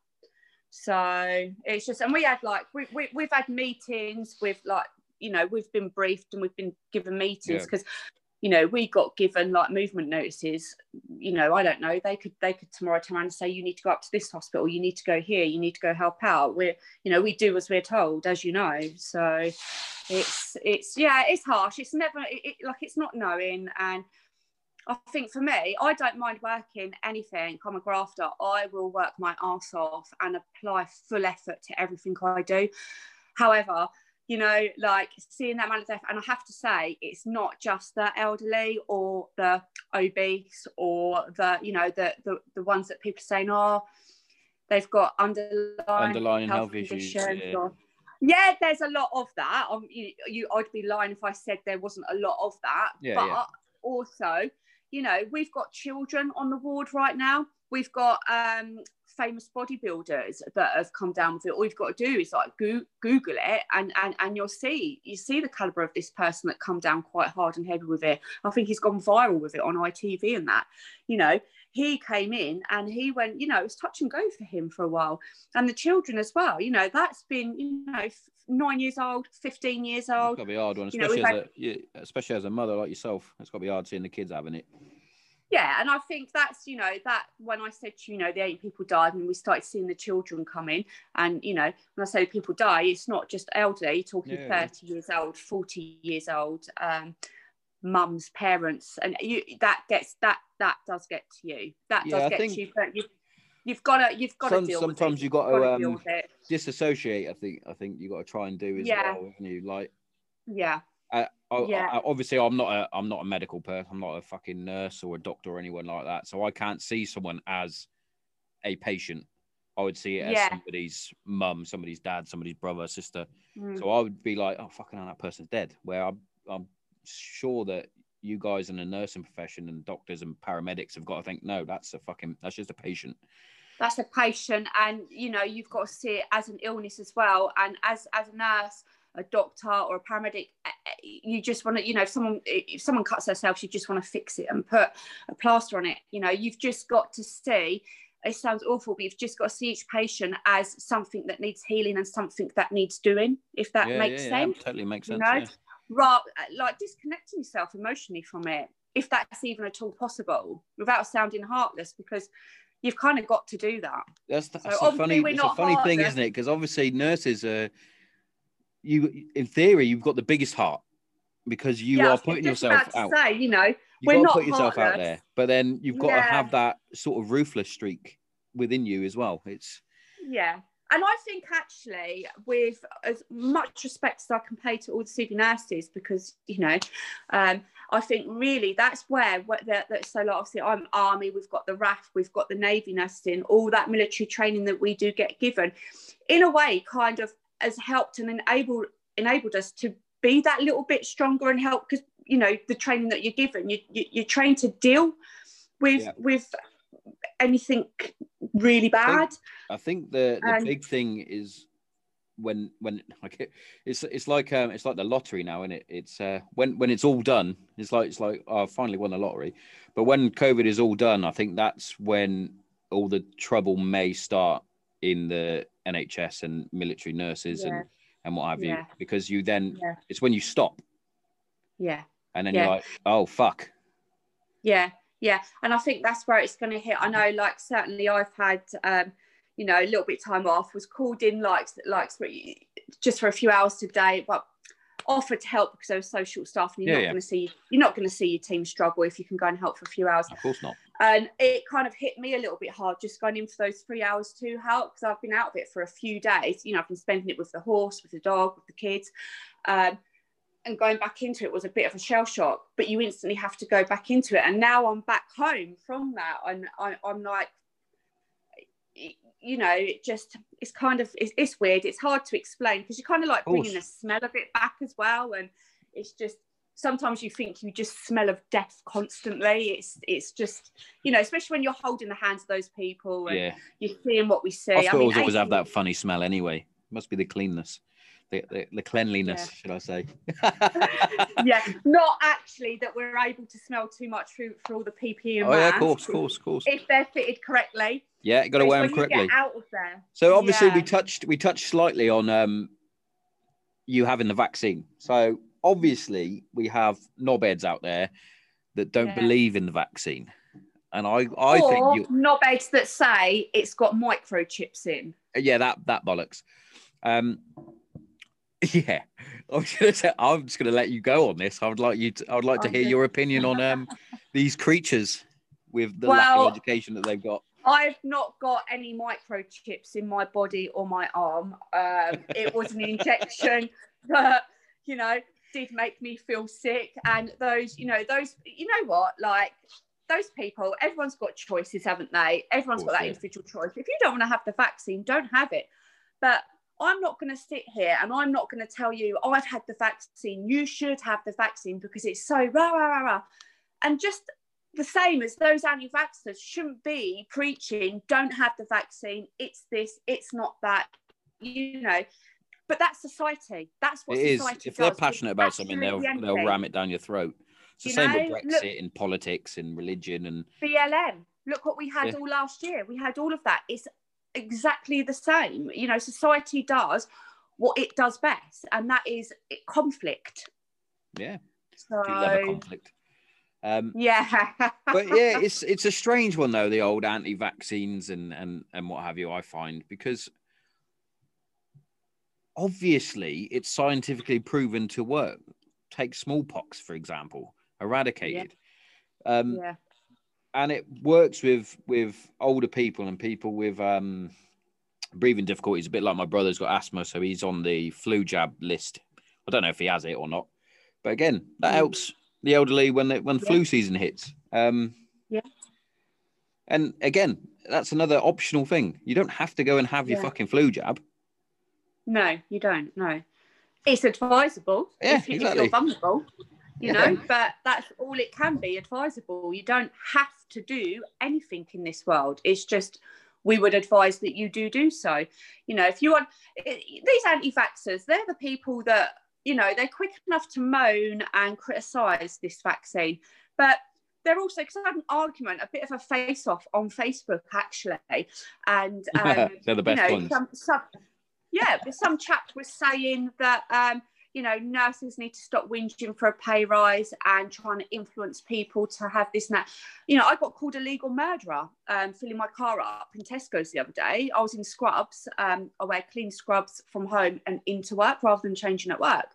S2: So it's just, and we had like we, we we've had meetings with like you know we've been briefed and we've been given meetings
S1: Yeah.
S2: You know we got given like movement notices. You know I don't know they could they could tomorrow turn around and say you need to go up to this hospital, you need to go here, you need to go help out. We're you know we do as we're told, as you know. So it's it's yeah it's harsh. It's never it, like it's not knowing and. I think for me, I don't mind working anything. I'm a grafter. I will work my ass off and apply full effort to everything I do. However, you know, like seeing that amount of death, and I have to say, it's not just the elderly or the obese or the, you know, the the, the ones that people are saying, oh, they've got underlying,
S1: Underlying health issues, yeah.
S2: or- yeah, there's a lot of that. Um, you, you, I'd be lying if I said there wasn't a lot of that.
S1: Yeah,
S2: but
S1: yeah.
S2: also, you know, we've got children on the ward right now. We've got um, famous bodybuilders that have come down with it. All you've got to do is like go- Google it, and, and and you'll see you see the caliber of this person that come down quite hard and heavy with it. I think he's gone viral with it on ITV and that. You know, he came in and he went. You know, it was touch and go for him for a while, and the children as well. You know, that's been you know nine years old, fifteen years
S1: It's
S2: old.
S1: got to be hard one,
S2: You know,
S1: especially as a yeah, especially as a mother like yourself. It's got to be hard seeing the kids having it.
S2: Yeah and i think that's you know that when i said you you know the eight people died and we started seeing the children come in and you know when i say people die it's not just elderly you're talking
S1: Yeah, yeah.
S2: 30 years old 40 years old um mums parents and you that gets that that does get to you that
S1: Yeah, I
S2: does get
S1: think-
S2: to you but you you've got to you've got to
S1: Some-
S2: deal with
S1: sometimes
S2: it.
S1: you got
S2: You've gotta
S1: um. Disassociate, I think. I think you've got to try and do as
S2: Yeah.
S1: well. haven't You like,
S2: yeah
S1: I,
S2: Yeah.
S1: I, obviously, I'm not a, I'm not a medical person. I'm not a fucking nurse or a doctor or anyone like that. So I can't see someone as a patient. I would see it as
S2: Yeah.
S1: somebody's mum, somebody's dad, somebody's brother, sister.
S2: Mm.
S1: So I would be like, oh, fucking hell, that person's dead. Where I'm, I'm sure that you guys in the nursing profession and doctors and paramedics have got to think, no, that's a fucking, that's just a patient.
S2: that's a patient and you know you've got to see it as an illness as well and as as a nurse a doctor or a paramedic eh, eh, you just want to you know if someone if someone cuts themselves you just want to fix it and put a plaster on it you know you've just got to see it sounds awful but you've just got to see each patient as something that needs healing and something that needs doing if that
S1: yeah,
S2: makes
S1: yeah,
S2: sense
S1: yeah, totally makes sense.
S2: you know
S1: yeah.
S2: right like disconnecting yourself emotionally from it if that's even at all possible without sounding heartless because you've kind of got to do that
S1: That's, that's
S2: So
S1: a funny, it's a funny thing, isn't it? Because obviously nurses are, you in theory, you've got the biggest heart because you
S2: Yeah,
S1: are putting
S2: just
S1: yourself
S2: about to
S1: out.
S2: say you know
S1: You've
S2: we're not
S1: put yourself out there, but then you've got to have that sort of ruthless streak within you as well. It's
S2: Yeah. And I think actually, with as much respect as I can pay to all the civvy nurses, because you know, um, I think really that's where what the, that so like obviously I'm army, we've got the RAF, we've got the navy nursing, all that military training that we do get given, in a way, kind of has helped and enabled enabled us to be that little bit stronger and help because you know the training that you're given, you, you you're trained to deal with
S1: Yeah.
S2: with anything really bad.
S1: I think the the
S2: And-
S1: big thing is when when like it, it's it's like um it's like the lottery now, isn't it? It's uh when when it's all done, it's like it's like oh, I finally won the lottery. But when COVID is all done, I think that's when all the trouble may start in the NHS and military nurses
S2: Yeah.
S1: and and what have you,
S2: Yeah.
S1: because you then
S2: Yeah.
S1: it's when you stop
S2: Yeah.
S1: and then you're like, oh fuck,
S2: Yeah, yeah, and I think that's where it's going to hit. I know, like certainly, I've had, um, you know, a little bit time off. Was called in like like just for a few hours today, but offered to help because there was so short staff, and you're
S1: Yeah,
S2: not
S1: yeah.
S2: going to see you're not going to see your team struggle if you can go and help for a few hours.
S1: of course not.
S2: And it kind of hit me a little bit hard just going in for those three hours to help because I've been out of it for a few days. You know, I've been spending it with the horse, with the dog, with the kids. Um, and going back into it was a bit of a shell shock, but you instantly have to go back into it. And now I'm back home from that. And I, I'm like, you know, it just, it's kind of, it's, it's weird. It's hard to explain because you're kind of like
S1: course.
S2: bringing the smell of it back as well. And it's just, sometimes you think you just smell of death constantly. It's, it's just, you know, especially when you're holding the hands of those people and
S1: Yeah,
S2: you're seeing what we see.
S1: hospitals always have that funny smell anyway. Must be the cleanness. The, the, the cleanliness, should I say?
S2: yeah, not actually that we're able to smell too much through for all the PPE and
S1: Oh yeah, of course, of course, of course.
S2: If they're fitted correctly,
S1: Yeah, got to wear them correctly.
S2: get out of there.
S1: So obviously we touched we touched slightly on um you having the vaccine. So obviously we have knobheads out there that don't
S2: Yeah.
S1: believe in the vaccine. And I I
S2: or
S1: think you
S2: knobheads that say it's got microchips in.
S1: yeah, that that bollocks. Um yeah. I was gonna say I'm just gonna let you go on this. I would like you to I would like to hear your opinion on um these creatures with the lack of education that they've got.
S2: I've not got any microchips in my body or my arm. Um, it was an injection that, you know, did make me feel sick. And those, you know, those, you know what, like those people, everyone's got choices, haven't they? Everyone's got that
S1: yeah.
S2: individual choice. If you don't want to have the vaccine, don't have it. But I'm not going to sit here and I'm not going to tell you, oh, I've had the vaccine. You should have the vaccine because it's so rah, rah, rah, rah. And just the same as those anti-vaxxers shouldn't be preaching don't have the vaccine it's this it's not that you know but that's society that's what
S1: It is.
S2: society
S1: If they're passionate about something, they'll they'll ram it down your throat. It's the
S2: You
S1: same with Brexit
S2: look-
S1: in politics and religion and
S2: BLM look what we had
S1: Yeah.
S2: all last year we had all of that it's exactly the same you know society does what it does best and that is it, conflict
S1: yeah,
S2: so
S1: do love a conflict. Um,
S2: yeah
S1: but yeah, it's it's a strange one though, the old anti-vaccines and and and what have you. I find because obviously it's scientifically proven to work. Take smallpox for example, eradicated. Um,
S2: yeah
S1: and it works with with older people and people with um breathing difficulties a bit like my brother's got asthma so he's on the flu jab list i don't know if he has it or not but again that
S2: Mm.
S1: helps the elderly when they, when
S2: Yeah.
S1: flu season hits um
S2: Yeah.
S1: and again that's another optional thing you don't have to go and have your fucking flu jab
S2: No, you don't. No, it's advisable
S1: Yeah,
S2: if, you, if
S1: exactly.
S2: you're vulnerable, you
S1: Yeah.
S2: know. But that's all it can be advisable. You don't have to do anything in this world. It's just we would advise that you do do so. You know, if you want these anti-vaxxers, they're the people that you know they're quick enough to moan and criticise this vaccine, but they're also because I had an argument, a bit of a face-off on Facebook actually, and
S1: um, they're the best
S2: you know,
S1: ones.
S2: Some, some, yeah, but some chap was saying that um, you know nurses need to stop whinging for a pay rise and trying to influence people to have this and that. You know, I got called a legal murderer um, filling my car up in Tesco's the other day. I was in scrubs. Um, I wear clean scrubs from home and into work rather than changing at work,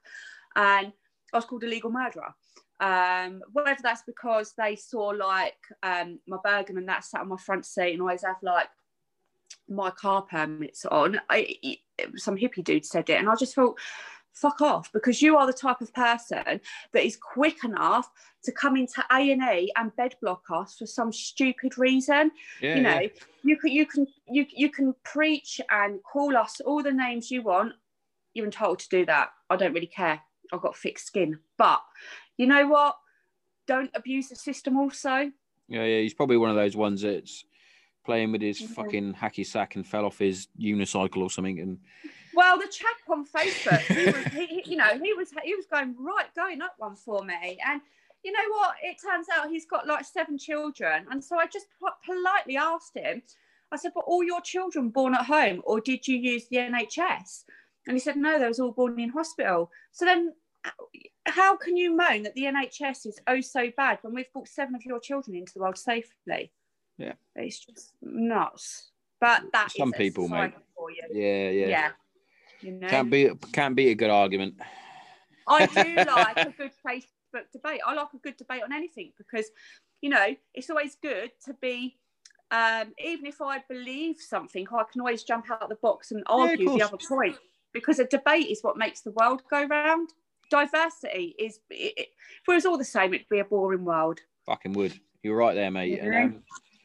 S2: and I was called a legal murderer. Um, whether that's because they saw like um, my Bergen and that sat on my front seat and always have like my car permits on. I, some hippie dude said it, and I just thought, fuck off, because you are the type of person that is quick enough to come into A and E and bed block us for some stupid reason.
S1: Yeah,
S2: you know,
S1: yeah.
S2: you can you can you you can preach and call us all the names you want. You're entitled to do that. I don't really care. I've got thick skin, but you know what? Don't abuse the system. Also,
S1: Yeah, yeah. He's probably one of those ones that's playing with his
S2: Mhm.
S1: fucking hacky sack and fell off his unicycle or something. And
S2: Well, the chap on Facebook, he was, he, you know, he was he was going right, going up one for me, and you know what? It turns out he's got like seven children, and so I just po- politely asked him. I said, "But all your children born at home, or did you use the NHS?" And he said, "No, they was all born in hospital." So then, how can you moan that the NHS is oh so bad when we've brought seven of your children into the world safely?
S1: Yeah.
S2: it's just nuts. But that
S1: Some people, mate.
S2: for you.
S1: yeah, yeah,
S2: Yeah. You know,
S1: Can't be can't be a good argument.
S2: I do like a good Facebook debate. I like a good debate on anything because, you know, it's always good to be. Um, even if I believe something, I can always jump out of the box and argue the other point because a debate is what makes the world go round. Diversity is. It, it, if it was all the same, it'd be a boring world.
S1: Fucking would. You're right there, mate. And, um,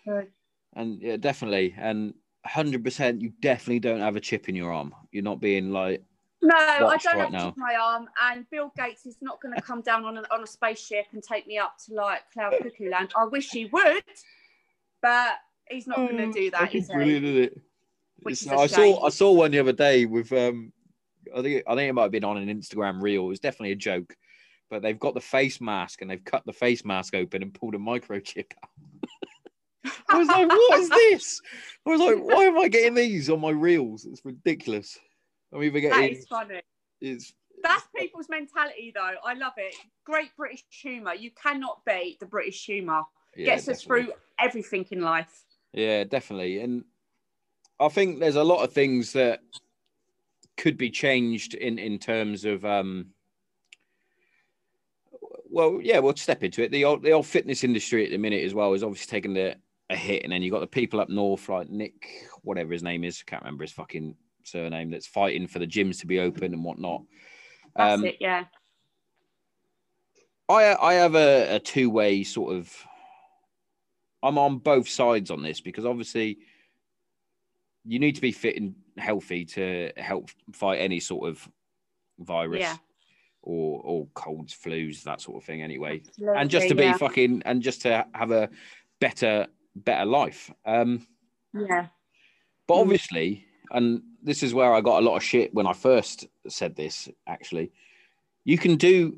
S2: So-
S1: and yeah, definitely. And hundred percent, you definitely don't have a chip in your arm. You're not being like,
S2: No, I don't
S1: right
S2: have to
S1: now.
S2: keep my arm, and Bill Gates is not going to come down on a, on a spaceship and take me up to like Cloud Cuckoo Land. I wish he would, but he's not going to do that.
S1: fucking
S2: Is he?
S1: brilliant, isn't it?
S2: Which is
S1: So
S2: a
S1: I
S2: shame.
S1: saw I saw one the other day with um I think I think it might have been on an Instagram reel. It was definitely a joke, but they've got the face mask and they've cut the face mask open and pulled a microchip out. I was like, what is this? I was like, why am I getting these on my reels? It's ridiculous. I'm either
S2: That
S1: getting
S2: is funny.
S1: it's
S2: That's people's mentality, though. I love it. Great British humour. You cannot beat the British humour.
S1: yeah,
S2: Gets us through everything in life.
S1: Yeah, definitely. And I think there's a lot of things that could be changed in in terms of um well, yeah, we'll step into it. The old the old fitness industry at the minute as well is obviously taking the a hit, and then you got the people up north like Nick, whatever his name is, can't remember his fucking surname, that's fighting for the gyms to be open and whatnot.
S2: That's
S1: Um,
S2: it. Yeah.
S1: I I have a, a two way sort of. I'm on both sides on this because obviously you need to be fit and healthy to help fight any sort of virus
S2: Yeah.
S1: or or colds, flus, that sort of thing. Anyway,
S2: Absolutely,
S1: and just to be
S2: yeah.
S1: fucking and just to have a better better life. Um,
S2: Yeah.
S1: but obviously, and this is where I got a lot of shit when I first said this, actually, you can do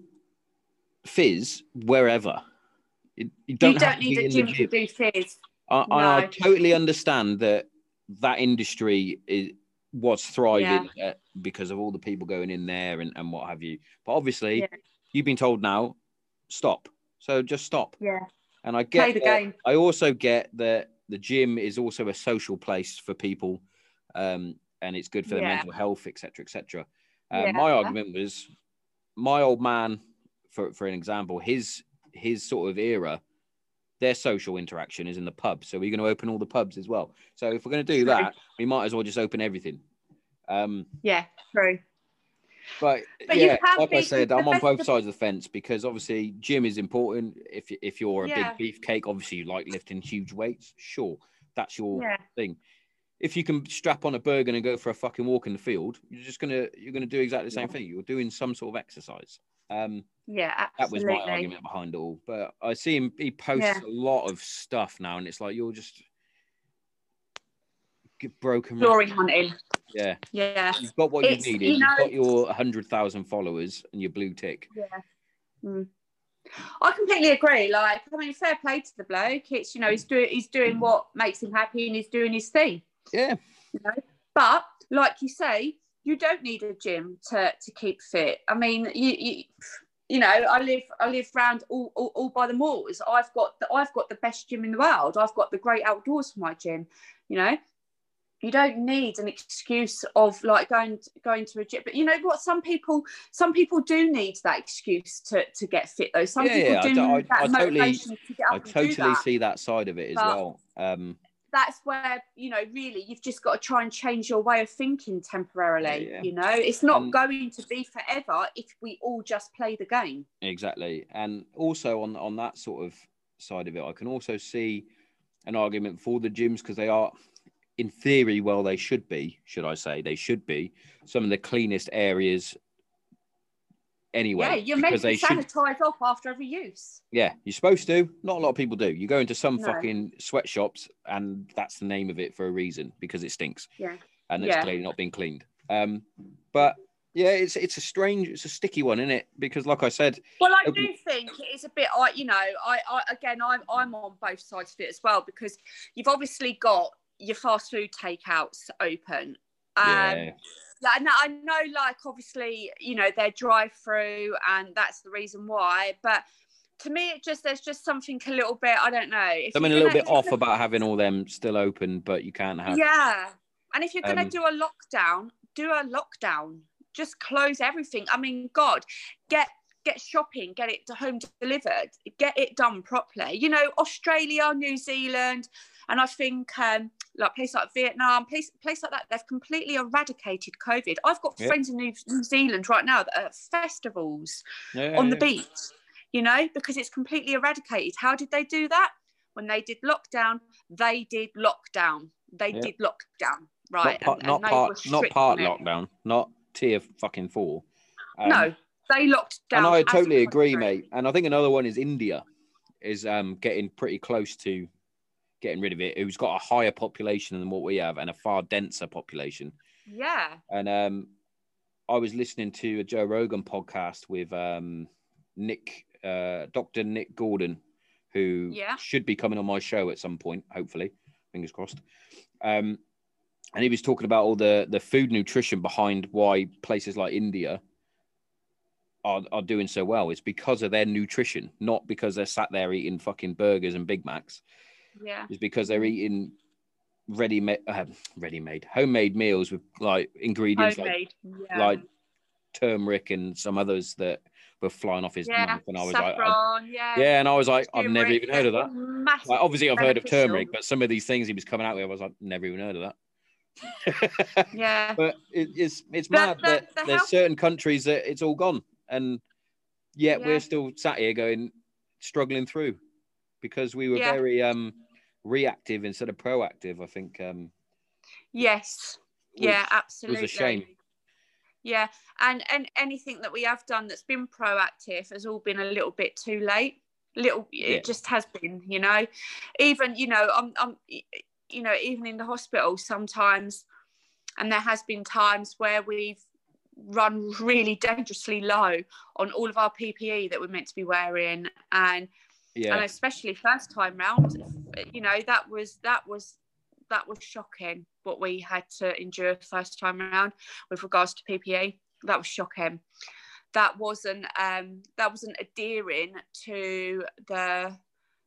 S1: fizz wherever. You, you don't,
S2: you don't need
S1: be
S2: a
S1: in
S2: gym to do fizz.
S1: I, I
S2: No.
S1: totally understand that that industry is was thriving uh, because of all the people going in there and, and what have you. But obviously,
S2: Yeah.
S1: you've been told now, stop. So just stop.
S2: Yeah.
S1: And I get
S2: Play the
S1: that-
S2: game.
S1: I also get that the gym is also a social place for people, um, and it's good for their
S2: Yeah.
S1: mental health, etc., etc. Uh,
S2: Yeah.
S1: My argument was, my old man, for for an example, his his sort of era, their social interaction is in the pub. So we're going to open all the pubs as well. So if we're going to do that, we might as well just open everything. Um,
S2: Yeah. True.
S1: But,
S2: But
S1: yeah, like I said, I'm on both sides of the fence because obviously gym is important. If if you're a
S2: Yeah.
S1: big beefcake, obviously you like lifting huge weights. Sure, that's your
S2: Yeah.
S1: thing. If you can strap on a burger and go for a fucking walk in the field, you're just gonna you're gonna do exactly the same
S2: Yeah.
S1: thing. You're doing some sort of exercise. Um,
S2: Yeah.
S1: that was my argument behind it all. But I see him he posts a lot of stuff now, and it's like you're just Broken.
S2: glory hunting.
S1: Yeah,
S2: Yeah.
S1: you've got what
S2: It's-
S1: you needed.
S2: you know-
S1: have got your hundred thousand followers and your blue tick.
S2: Yeah. Mm. I completely agree. Like, I mean, fair play to the bloke. It's you know, he's doing he's doing what makes him happy and he's doing his thing.
S1: Yeah,
S2: You know, but like you say, you don't need a gym to to keep fit. I mean, you you, you know, I live I live round all, all, all by the moors. I've got the I've got the best gym in the world. I've got the great outdoors for my gym. You know, you don't need an excuse of like going going to a gym but you know what some people some people do need that excuse to to get fit though some
S1: Yeah,
S2: people
S1: yeah, I
S2: do
S1: I-
S2: need that
S1: I totally-
S2: to get up
S1: I totally
S2: that.
S1: see that side of it as
S2: But-
S1: well. Um,
S2: that's where you know really you've just got to try and change your way of thinking temporarily
S1: Yeah, yeah.
S2: you know it's not
S1: And-
S2: going to be forever if we all just play the game
S1: Exactly, and also on on that sort of side of it, I can also see an argument for the gyms because they are, in theory, well, they should be. Should I say they should be some of the cleanest areas. Anyway,
S2: yeah you're meant to
S1: they should.
S2: sanitize off after every use
S1: Yeah, you're supposed to. Not a lot of people do. You go into some
S2: No.
S1: fucking sweatshops, and that's the name of it for a reason because it stinks.
S2: Yeah.
S1: and it's
S2: Yeah.
S1: clearly not being cleaned. Um, but yeah, it's it's a strange, it's a sticky one, isn't it? Because like I said,
S2: Well, I do think it is a bit. I, you know, I, I again, I'm I'm on both sides of it as well because you've obviously got your fast food takeouts open. Um,
S1: yeah,
S2: yeah, I know, like obviously, you know, they're drive through, and that's the reason why. But to me, it just there's just something a little bit. I don't know. If
S1: I mean, a little bit off about having all them still open, but you can't have.
S2: yeah. And if you're going to
S1: Um,
S2: do a lockdown, do a lockdown. Just close everything. I mean, God, get get shopping, get it to home delivered, get it done properly. You know, Australia, New Zealand, and I think um, like places like Vietnam, place place like that, they've completely eradicated COVID. I've got
S1: Yeah.
S2: friends in New, New Zealand right now that are at festivals
S1: Yeah,
S2: on the beach, you know, because it's completely eradicated. How did they do that? When they did lockdown, they did lockdown. They did lockdown, right?
S1: Not part,
S2: and-
S1: not
S2: and
S1: part, not part lockdown, not tier fucking four. Um,
S2: no, they locked down.
S1: and I totally agree, mate. And I think another one is India, is um getting pretty close to getting rid of it. Who's got a higher population than what we have and a far denser population.
S2: Yeah,
S1: And um, I was listening to a Joe Rogan podcast with um, Nick, uh, Dr. Nick Gordon, who
S2: Yeah.
S1: should be coming on my show at some point, hopefully, fingers crossed. Um, and he was talking about all the the food nutrition behind why places like India are, are doing so well. It's because of their nutrition, not because they're sat there eating fucking burgers and Big Macs
S2: yeah,
S1: is because they're eating ready made, uh, ready made, homemade meals with like ingredients like,
S2: yeah.
S1: like turmeric and some others that were flying off his
S2: yeah,
S1: mouth. And I was like, I-
S2: yeah,
S1: yeah, and I was like, I've never even heard of that. Like, obviously, I've heard of turmeric, but some of these things he was coming out with, I was like, never even heard of that.
S2: Yeah,
S1: but it, it's it's
S2: The-
S1: mad
S2: the-
S1: that
S2: the
S1: there's
S2: health-
S1: certain countries that it's all gone, and yet
S2: Yeah.
S1: we're still sat here going struggling through because we were
S2: Yeah.
S1: very um reactive instead of proactive. I think um
S2: yes, yeah, absolutely.
S1: Was a shame.
S2: Yeah, and and anything that we have done that's been proactive has all been a little bit too late. Little,
S1: Yeah.
S2: it just has been, you know. Even you know, I'm, I'm, you know, even in the hospital sometimes, and there has been times where we've run really dangerously low on all of our PPE that we're meant to be wearing, and
S1: yeah.
S2: and especially first time round you know that was that was that was shocking what we had to endure first time around with regards to ppe that was shocking that wasn't um that wasn't adhering to the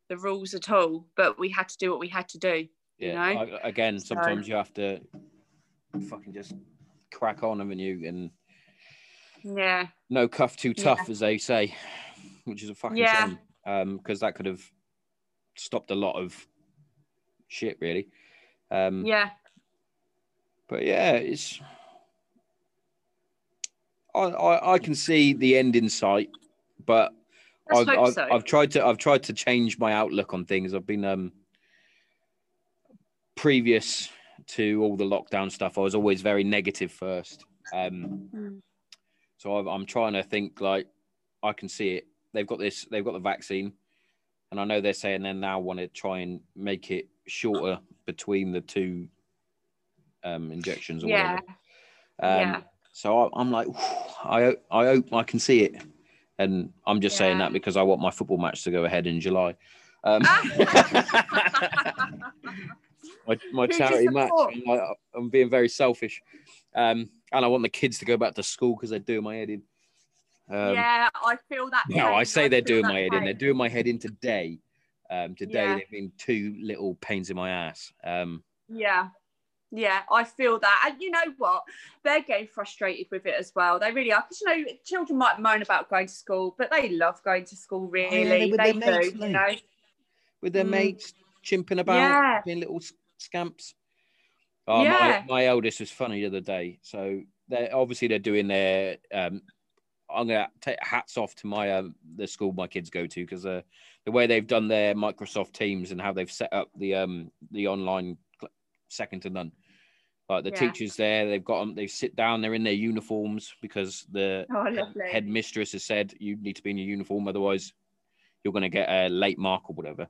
S2: the rules at all but we had to do what we had to do you
S1: yeah.
S2: know?
S1: I- again,
S2: So-
S1: sometimes you have to fucking just crack on, haven't you? And
S2: yeah
S1: no cuff too
S2: Yeah.
S1: tough, as they say, which is a fucking
S2: Yeah.
S1: shame. Um, because that could have stopped a lot of shit, really. Um,
S2: yeah
S1: but yeah, it's. I, I, I can see the end in sight, but I've, I've,
S2: so.
S1: I've tried to I've tried to change my outlook on things. I've been um previous to all the lockdown stuff. I was always very negative first. Um,
S2: Mm.
S1: so I've, I'm trying to think like I can see it. They've got this. They've got the vaccine, and I know they're saying they now want to try and make it shorter between the two um, injections or
S2: Yeah.
S1: whatever. Um,
S2: yeah.
S1: So I, I'm like, I hope, I hope I can see it, and I'm just saying that because I want my football match to go ahead in July. Um, my my
S2: Who
S1: charity match. I'm, like, I'm being very selfish, um, and I want the kids to go back to school because they're doing my head in. Um,
S2: yeah, I feel that.
S1: no, I
S2: pain.
S1: say they're doing my head in. They're doing my head in today. Um, today
S2: Yeah.
S1: they've been two little pains in my ass. Um,
S2: Yeah. Yeah, I feel that. And you know what? They're getting frustrated with it as well. They really are. Because, you know, children might moan about going to school, but they love going to school,
S1: Oh, yeah,
S2: really. they do,
S1: mates,
S2: you know.
S1: with their
S2: Mm.
S1: mates chimping about,
S2: Yeah.
S1: being little scamps. Oh,
S2: Yeah.
S1: my, my eldest was funny the other day. So they're obviously they're doing their. Um, I'm gonna take hats off to my um, the school my kids go to because uh, the way they've done their Microsoft Teams and how they've set up the um the online second to none. Like the
S2: Yeah.
S1: teachers there, they've got them. They sit down. They're in their uniforms because the
S2: Oh,
S1: headmistress has said you need to be in your uniform, otherwise you're going to get a late mark or whatever.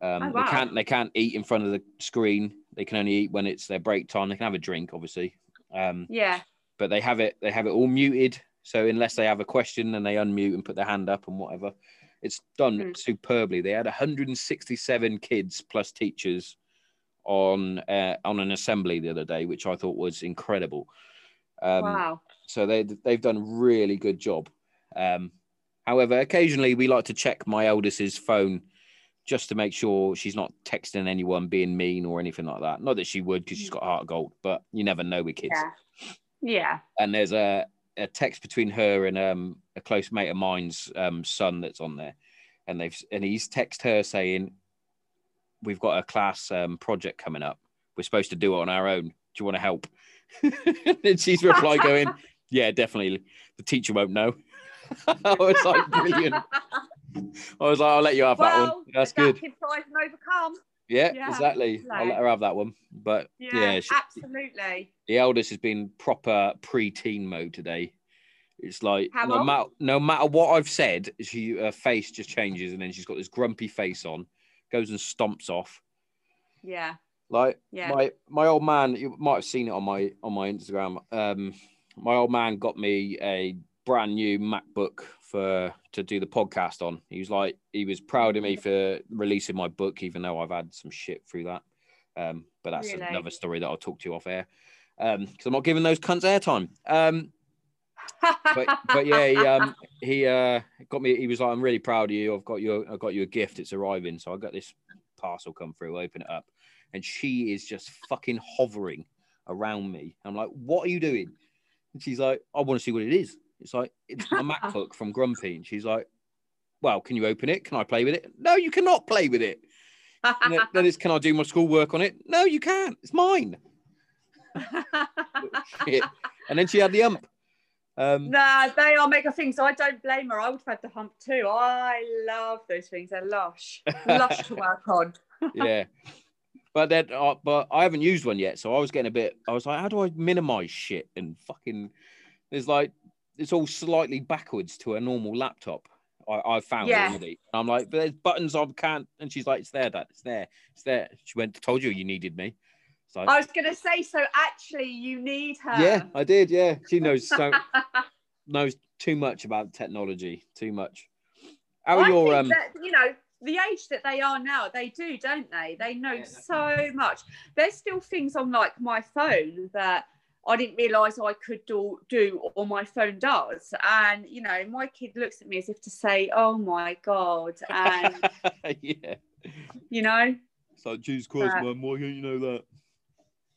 S1: Um,
S2: Oh, wow.
S1: They can't they can't eat in front of the screen. They can only eat when it's their break time. They can have a drink, obviously, um,
S2: Yeah.
S1: but they have it they have it all muted. So unless they have a question, and they unmute and put their hand up and whatever. It's done
S2: Hmm.
S1: superbly. They had 167 kids plus teachers on uh, on an assembly the other day, which I thought was incredible. Um,
S2: wow.
S1: so they they've done a really good job. Um, however, occasionally we like to check my eldest's phone just to make sure she's not texting anyone being mean or anything like that. Not that she would because she's got heart of gold, but you never know with kids.
S2: Yeah. Yeah.
S1: And there's a, a text between her and um, a close mate of mine's um, son that's on there, and they've and he's text her saying, "We've got a class um, project coming up. We're supposed to do it on our own. Do you want to help?" and she's replied going, "Yeah, definitely. The teacher won't know." I was like, brilliant. I was like, I'll let you have that one.
S2: well,
S1: That's good.
S2: tries and overcome.
S1: Yeah,
S2: yeah,
S1: exactly. I'll let her have that one. But
S2: Yeah,
S1: yeah, she,
S2: absolutely.
S1: the eldest has been proper pre-teen mode today. It's like
S2: How
S1: no
S2: old?
S1: matter no matter what I've said, she her face just changes, and then she's got this grumpy face on, goes and stomps off.
S2: Yeah.
S1: Like
S2: Yeah.
S1: my my old man, you might have seen it on my on my Instagram. Um, my old man got me a brand new MacBook for to do the podcast on. He was like, he was proud of me for releasing my book, even though I've had some shit through that. Um, but that's
S2: Really?
S1: another story that I'll talk to you off air. Um, because I'm not giving those cunts airtime. Um, but but yeah, he um he uh got me. He was like, "I'm really proud of you. I've got you. I've got you a gift. It's arriving." So I got this parcel come through. Open it up, and she is just fucking hovering around me. I'm like, "What are you doing?" And she's like, "I want to see what it is." It's like it's a MacBook from Grumpy, and she's like, "Well, can you open it? Can I play with it?" No, you cannot play with it. Then, then it's, "Can I do my schoolwork on it?" No, you can't. It's mine. And then she had the hump. Um,
S2: nah, they are mega things. So I don't blame her. I would have had the hump too. I love those things. They're lush, lush to work on.
S1: yeah. But then, uh, but I haven't used one yet, so I was getting a bit. I was like, how do I minimize shit and fucking? There's like it's all slightly backwards to a normal laptop. I, I found
S2: Yeah.
S1: already. I'm like, but there's buttons I can't. And she's like, it's there, Dad. It's there. It's there. She went, told you you needed me. So
S2: I was gonna say. So actually, you need her.
S1: yeah, I did. Yeah, she knows so knows too much about technology. Too much. How are your um?
S2: that, you know the age that they are now they do don't they they know
S1: Yeah,
S2: so much there's still things on like my phone that i didn't realize i could do do or my phone does and you know my kid looks at me as if to say oh my god and
S1: yeah.
S2: you know
S1: It's like Jesus Christ,
S2: Right.
S1: man. Why can't you know that?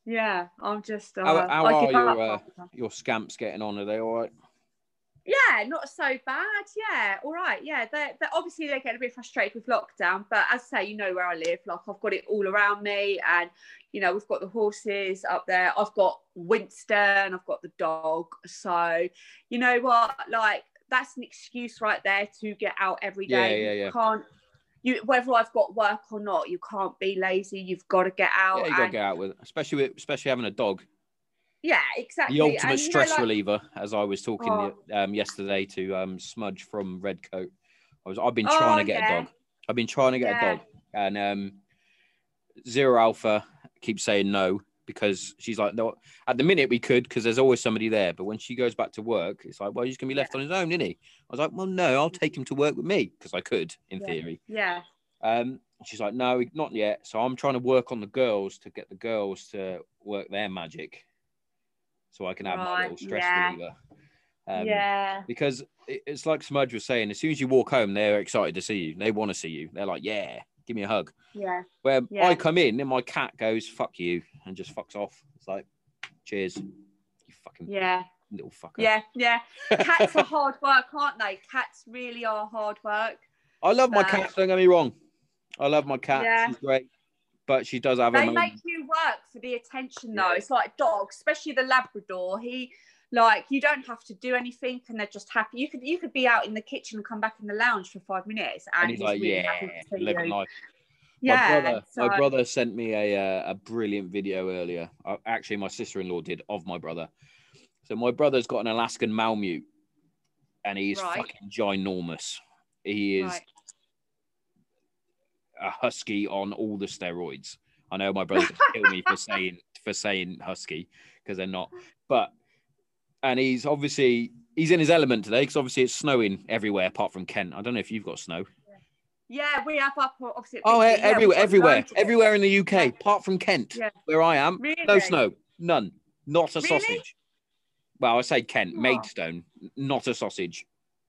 S2: yeah i'm just uh,
S1: How, how are your uh, your scamps getting on? Are they all right?
S2: Yeah, not so bad. Yeah, all right. Yeah, they're, they're obviously they're getting a bit frustrated with lockdown, but as I say, you know where I live. Like I've got it all around me, and you know we've got the horses up there. I've got Winston. I've got the dog. So you know what? Like that's an excuse right there to get out every day
S1: Yeah,
S2: day.
S1: yeah,
S2: You
S1: yeah.
S2: Can't you whether I've got work or not? You can't be lazy. You've got to get out.
S1: yeah, you gotta get out with, especially with, especially having a dog.
S2: Yeah, exactly.
S1: The ultimate
S2: And, you know,
S1: stress
S2: like-
S1: reliever, as I was talking
S2: Oh.
S1: um, yesterday to um, Smudge from Redcoat. I was, I've been
S2: Oh,
S1: trying to get
S2: yeah.
S1: a dog. I've been trying to get
S2: Yeah.
S1: a dog, and um, Zero Alpha keeps saying no because she's like, no, at the minute we could because there's always somebody there. But when she goes back to work, it's like, well, he's gonna be left on his own, isn't he? I was like, well, no, I'll take him to work with me because I could, in
S2: Yeah.
S1: theory.
S2: Yeah.
S1: Um, she's like, no, not yet. So I'm trying to work on the girls to get the girls to work their magic, so I can have my little stress
S2: yeah.
S1: reliever. Um,
S2: yeah.
S1: because it- it's like Smudge was saying, as soon as you walk home, they're excited to see you. They want to see you. They're like, yeah, give me a hug.
S2: Yeah.
S1: Where
S2: Yeah.
S1: I come in and my cat goes, fuck you, and just fucks off. It's like, cheers, you fucking
S2: Yeah.
S1: little fucker.
S2: Yeah. Yeah. Cats are hard work, aren't they? Cats really are hard work.
S1: I love my
S2: Uh,
S1: cat, don't get me wrong. I love my cat.
S2: Yeah.
S1: She's great. But she does have
S2: They
S1: a moment.
S2: Work for the attention though. It's like dogs, especially the Labrador. He like you don't have to do anything and they're just happy. You could you could be out in the kitchen and come back in the lounge for five minutes and,
S1: And he's like,
S2: really
S1: yeah, living life.
S2: Yeah.
S1: my brother,
S2: so-
S1: my brother sent me a uh, a brilliant video earlier. Uh, actually, my sister-in-law did of my brother. So my brother's got an Alaskan Malamute, and he's
S2: Right.
S1: fucking ginormous. He is
S2: Right.
S1: a husky on all the steroids. I know my brother's gonna kill me for saying for saying husky because they're not, but and he's obviously he's in his element today because obviously it's snowing everywhere apart from Kent. I don't know if you've got snow.
S2: Yeah, we have up opposite.
S1: Oh,
S2: Yeah,
S1: everywhere, everywhere,
S2: loads of it.
S1: everywhere in the UK,
S2: Yeah.
S1: apart from Kent,
S2: Yeah.
S1: where I am.
S2: Really?
S1: No snow, none, not a
S2: Really?
S1: sausage. Well, I say Kent,
S2: Oh.
S1: Maidstone, not a sausage.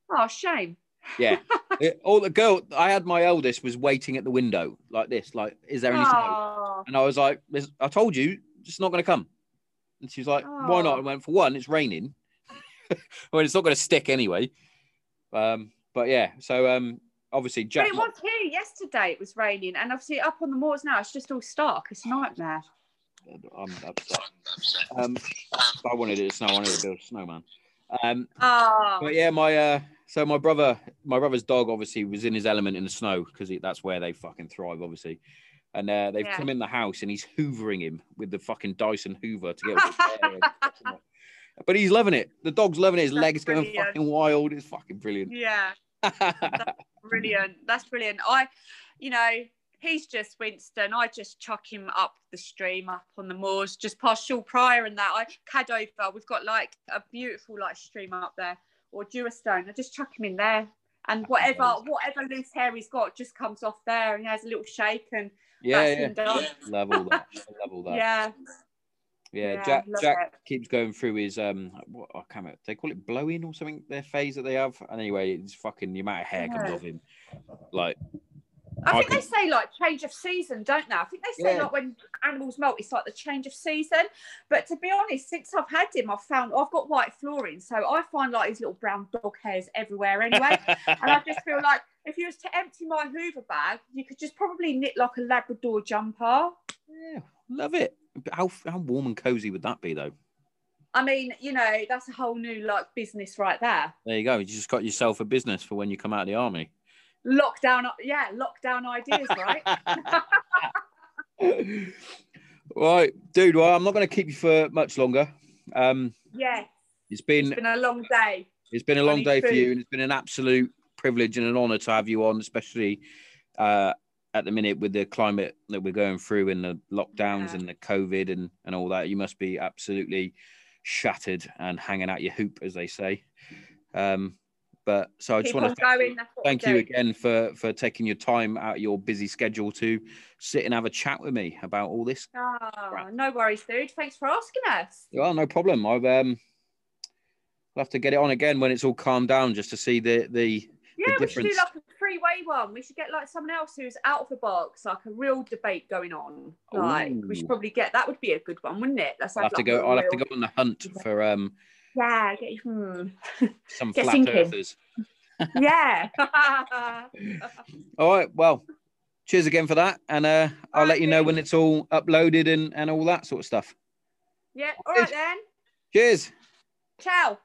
S2: Oh, shame.
S1: Yeah, all the girl I had, my eldest was waiting at the window like this, like, is there any snow?
S2: Oh.
S1: Oh, And I was like, I told you, it's not going to come. And she was like, why not? I
S2: Oh.
S1: went, for one, it's raining. well, it's not going to stick anyway. Um, but yeah, so um, obviously
S2: but it was here yesterday. It was raining, and obviously up on the moors now, it's just all stark. It's a nightmare.
S1: I'm upset. Um, I wanted it to snow. I wanted to build a snowman. Um,
S2: Oh,
S1: but yeah, my uh, so my brother, my brother's dog, obviously was in his element in the snow because that's where they fucking thrive, obviously. And uh, they've
S2: Yeah.
S1: come in the house and he's hoovering him with the fucking Dyson Hoover to get. all the but he's loving it. The dog's loving it. His
S2: That's
S1: legs going fucking wild. It's fucking brilliant.
S2: yeah. brilliant. That's brilliant. I, you know, he's just Winston. I just chuck him up the stream, up on the moors, just past Shaugh Prior and that. I Cadover. We've got like a beautiful like stream up there, or Dewerstone. I just chuck him in there, and whatever whatever loose hair he's got just comes off there, and he has a little shake, and
S1: yeah, yeah.
S2: done.
S1: Love all that. Love all that.
S2: Yeah,
S1: Yeah,
S2: Yeah,
S1: Jack Jack
S2: it.
S1: keeps going through his um what I can't remember. They call it blowing or something. Their phase that they have. And anyway, it's fucking the amount of hair comes
S2: Yeah.
S1: off him. Like
S2: I
S1: I
S2: think they say like change of season, don't they? I think they say
S1: Yeah.
S2: like when animals molt, it's like the change of season. But to be honest, since I've had him, I've found I've got white flooring, so I find like his little brown dog hairs everywhere anyway. and I just feel like if you was to empty my Hoover bag, you could just probably knit like a Labrador jumper.
S1: yeah, love it. How how warm and cozy would that be though?
S2: I mean, you know, that's a whole new like business right there.
S1: There you go. You just got yourself a business for when you come out of the army.
S2: Lockdown, yeah, lockdown ideas, right?
S1: right, dude. Well, I'm not going to keep you for much longer. Um,
S2: yeah,
S1: it's been
S2: it's been a long day.
S1: It's been a long day for you, and it's been an absolute privilege and an honour to have you on, especially uh, at the minute with the climate that we're going through and the lockdowns
S2: Yeah.
S1: and the COVID and, and all that. You must be absolutely shattered and hanging out your hoop, as they say. Um, but so I just
S2: Keep
S1: want to thank you, thank you again for for taking your time out of your busy schedule to sit and have a chat with me about all this.
S2: Ah, no worries, dude. Thanks for asking us.
S1: Well, no problem. I've um, I'll have to get it on again when it's all calmed down, just to see the the
S2: Yeah, we should do like a three-way one. We should get like someone else who's out of the box, like a real debate going on. Like we should probably get that would be a good one, wouldn't it? Let's
S1: I'll have to go. I'll have to go on the hunt for um
S2: Yeah, get, hmm.
S1: some
S2: Get
S1: flat earthers.
S2: yeah.
S1: All right. Well, cheers again for that, and uh, I'll
S2: All
S1: let you know when it's all uploaded and and all that sort of stuff.
S2: yeah. All right then.
S1: Cheers.
S2: Ciao.